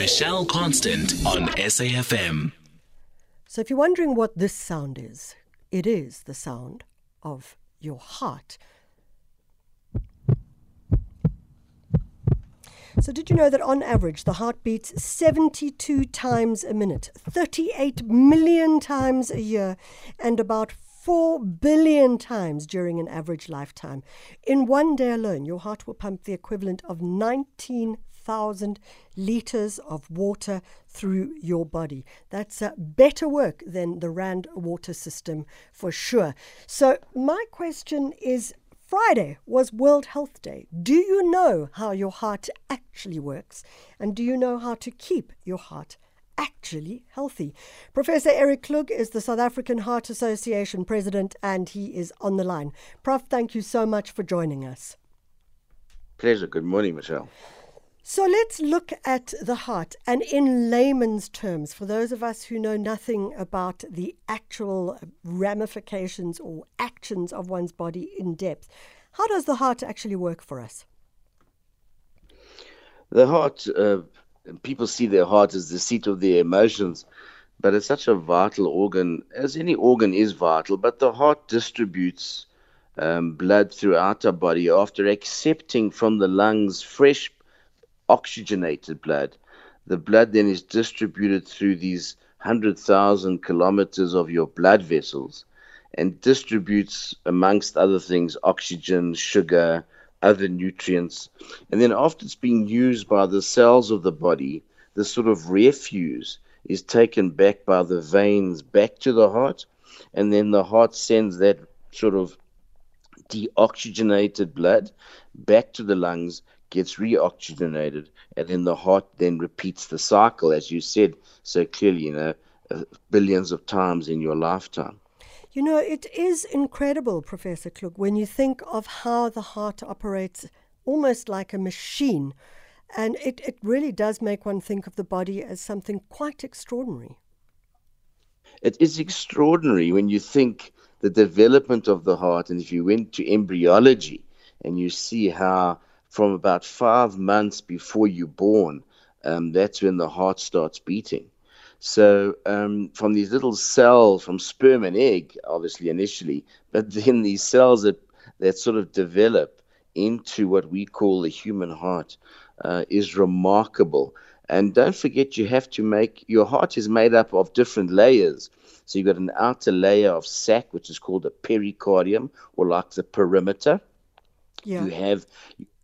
Michelle Constant on SAFM. So, if you're wondering what this sound is, it is the sound of your heart. So, did you know that on average the heart beats 72 times a minute, 38 million times a year, and about 4 billion times during an average lifetime? In one day alone, your heart will pump the equivalent of 19,000 litres of water through your body. That's uh, better work than the RAND water system for sure. So, my question is Friday was World Health Day. Do you know how your heart actually works? And do you know how to keep your heart actually healthy? Professor Eric Klug is the South African Heart Association president and he is on the line. Prof, thank you so much for joining us. Pleasure. Good morning, Michelle. So let's look at the heart and in layman's terms, for those of us who know nothing about the actual ramifications or actions of one's body in depth, how does the heart actually work for us? The heart, uh, people see their heart as the seat of their emotions, but it's such a vital organ, as any organ is vital, but the heart distributes um, blood throughout our body after accepting from the lungs fresh oxygenated blood. The blood then is distributed through these 100,000 kilometers of your blood vessels and distributes, amongst other things, oxygen, sugar, other nutrients. And then, after it's being used by the cells of the body, the sort of refuse is taken back by the veins back to the heart. And then the heart sends that sort of deoxygenated blood back to the lungs, gets reoxygenated, and then the heart then repeats the cycle, as you said so clearly, you know, uh, billions of times in your lifetime. You know, it is incredible, Professor Klug, when you think of how the heart operates almost like a machine. And it, it really does make one think of the body as something quite extraordinary. It is extraordinary when you think the development of the heart, and if you went to embryology and you see how from about five months before you're born, um, that's when the heart starts beating. So, um, from these little cells, from sperm and egg, obviously initially, but then these cells that, that sort of develop into what we call the human heart uh, is remarkable. And don't forget, you have to make your heart is made up of different layers. So, you've got an outer layer of sac, which is called a pericardium, or like the perimeter. Yeah. You have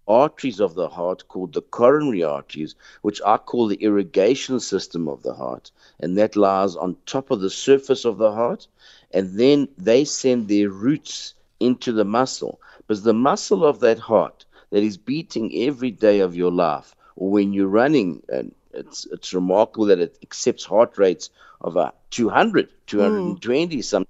arteries of the heart called the coronary arteries, which I call the irrigation system of the heart. And that lies on top of the surface of the heart. And then they send their roots into the muscle. Because the muscle of that heart that is beating every day of your life, or when you're running, and it's, it's remarkable that it accepts heart rates of a 200, 220 mm. some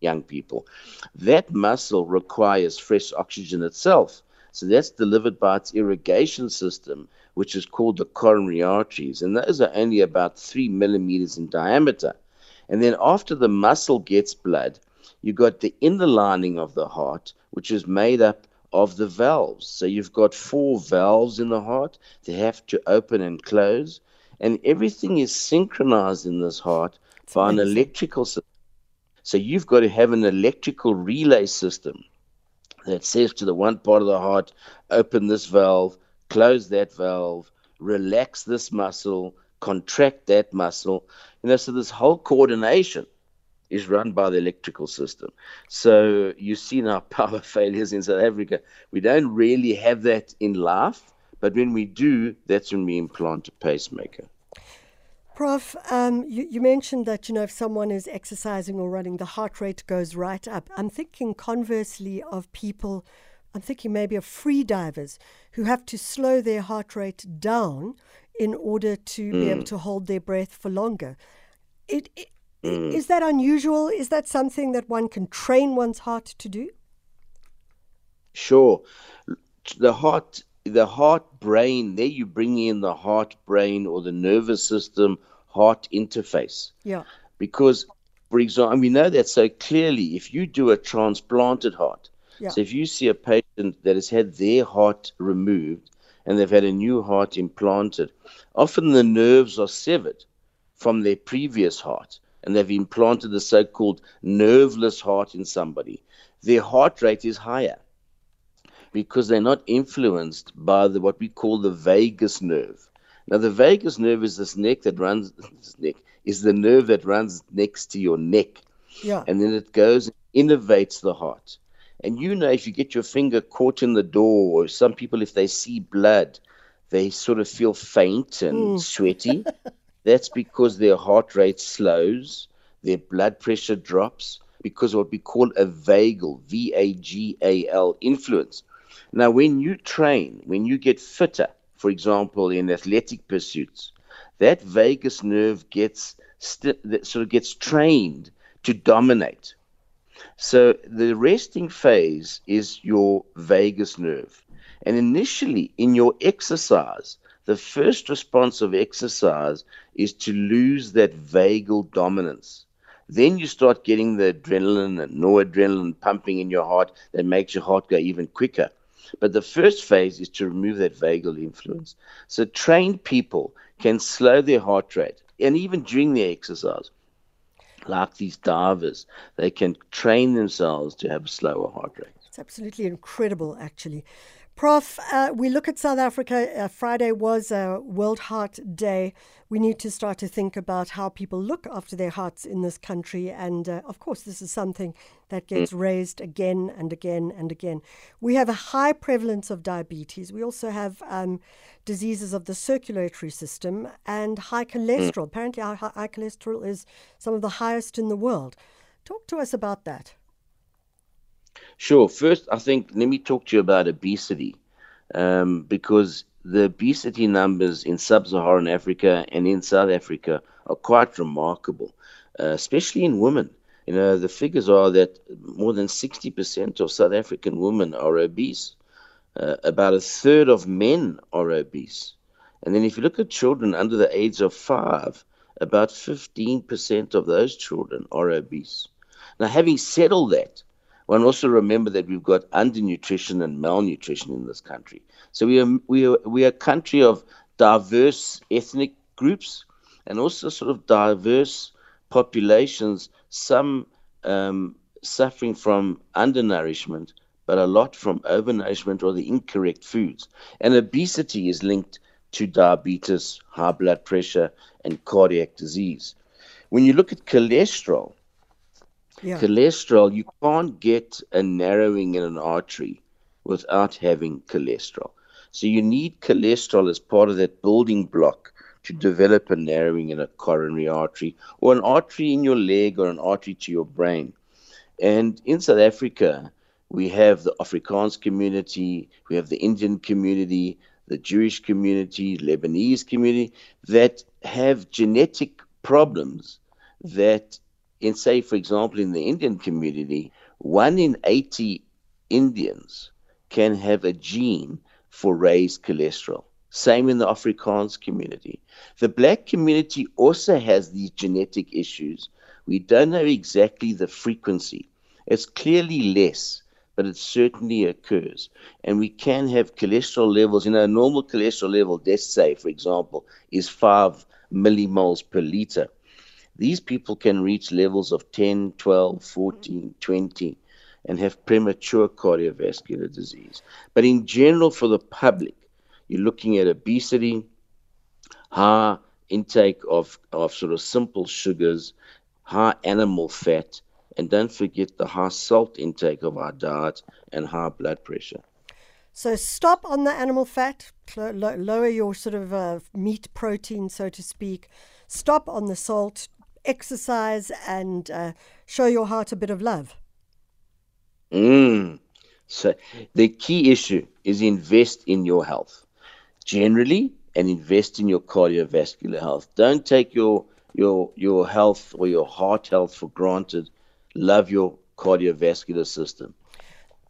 young people. That muscle requires fresh oxygen itself. So that's delivered by its irrigation system, which is called the coronary arteries. And those are only about three millimeters in diameter. And then after the muscle gets blood, you've got the inner lining of the heart, which is made up of the valves. So you've got four valves in the heart. They have to open and close. And everything is synchronized in this heart by an electrical system. So you've got to have an electrical relay system that says to the one part of the heart, open this valve, close that valve, relax this muscle, contract that muscle. You know, so this whole coordination is run by the electrical system. So you see now power failures in South Africa. We don't really have that in life, but when we do, that's when we implant a pacemaker. Prof, um, you, you, mentioned that you know if someone is exercising or running, the heart rate goes right up. I'm thinking conversely of people. I'm thinking maybe of free divers who have to slow their heart rate down in order to mm. be able mm. to hold their breath for longer. It, it, mm. Is that unusual? Is that something that one can train one's heart to do? Sure. The heart the heart brain, there you bring in the heart brain or the nervous system heart interface. Yeah. Because, for example, we know that so clearly if you do a transplanted heart, yeah. so if you see a patient that has had their heart removed and they've had a new heart implanted, often the nerves are severed from their previous heart and they've implanted the so called nerveless heart in somebody. Their heart rate is higher because they're not influenced by the, what we call the vagus nerve. Now, the vagus nerve is this neck that runs, this neck is the nerve that runs next to your neck. Yeah. And then it goes and innervates the heart. And you know, if you get your finger caught in the door, or some people, if they see blood, they sort of feel faint and sweaty. That's because their heart rate slows, their blood pressure drops, because of what we call a vagal, V A G A L influence. Now, when you train, when you get fitter, for example, in athletic pursuits, that vagus nerve gets st- that sort of gets trained to dominate. So the resting phase is your vagus nerve. And initially in your exercise, the first response of exercise is to lose that vagal dominance. Then you start getting the adrenaline and noradrenaline pumping in your heart that makes your heart go even quicker. But the first phase is to remove that vagal influence. So trained people can slow their heart rate, and even during their exercise, like these divers, they can train themselves to have a slower heart rate. It's absolutely incredible, actually. Prof, uh, we look at South Africa. Uh, Friday was uh, World Heart Day. We need to start to think about how people look after their hearts in this country. And uh, of course, this is something that gets raised again and again and again. We have a high prevalence of diabetes. We also have um, diseases of the circulatory system and high cholesterol. Apparently, our high cholesterol is some of the highest in the world. Talk to us about that. Sure. First, I think let me talk to you about obesity, um, because the obesity numbers in sub-Saharan Africa and in South Africa are quite remarkable, uh, especially in women. You know, the figures are that more than 60% of South African women are obese. Uh, about a third of men are obese. And then if you look at children under the age of five, about 15% of those children are obese. Now, having said all that, one also remember that we've got undernutrition and malnutrition in this country. So we are we are we are a country of diverse ethnic groups and also sort of diverse populations. Some um, suffering from undernourishment, but a lot from overnourishment or the incorrect foods. And obesity is linked to diabetes, high blood pressure, and cardiac disease. When you look at cholesterol, Yeah. cholesterol, you can't get a narrowing in an artery without having cholesterol. So you need cholesterol as part of that building block to develop a narrowing in a coronary artery or an artery in your leg or an artery to your brain. And in South Africa, we have the Afrikaans community, we have the Indian community, the Jewish community, Lebanese community that have genetic problems that in say for example in the indian community one in 80 indians can have a gene for raised cholesterol. Same in the afrikaans community. The black community also has these genetic issues. We don't know exactly the frequency. It's clearly less but it certainly occurs. And we can have cholesterol levels you know a normal cholesterol level let's say for example is 5 millimoles per liter these people can reach levels of 10, 12, 14, 20 and have premature cardiovascular disease. But in general, for the public, you're looking at obesity, high intake of, of sort of simple sugars, high animal fat, and don't forget the high salt intake of our diet and high blood pressure. So stop on the animal fat, cl- lower your sort of uh, meat protein, so to speak. Stop on the salt, exercise, and uh, show your heart a bit of love. Mm. So the key issue is invest in your health generally and invest in your cardiovascular health. Don't take your your your health or your heart health for granted. Love your cardiovascular system.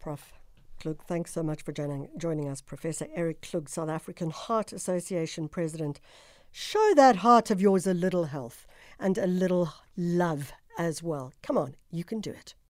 Prof. Klug, thanks so much for joining, joining us, Professor Eric Klug, South African Heart Association President. Show that heart of yours a little health and a little love as well. Come on, you can do it.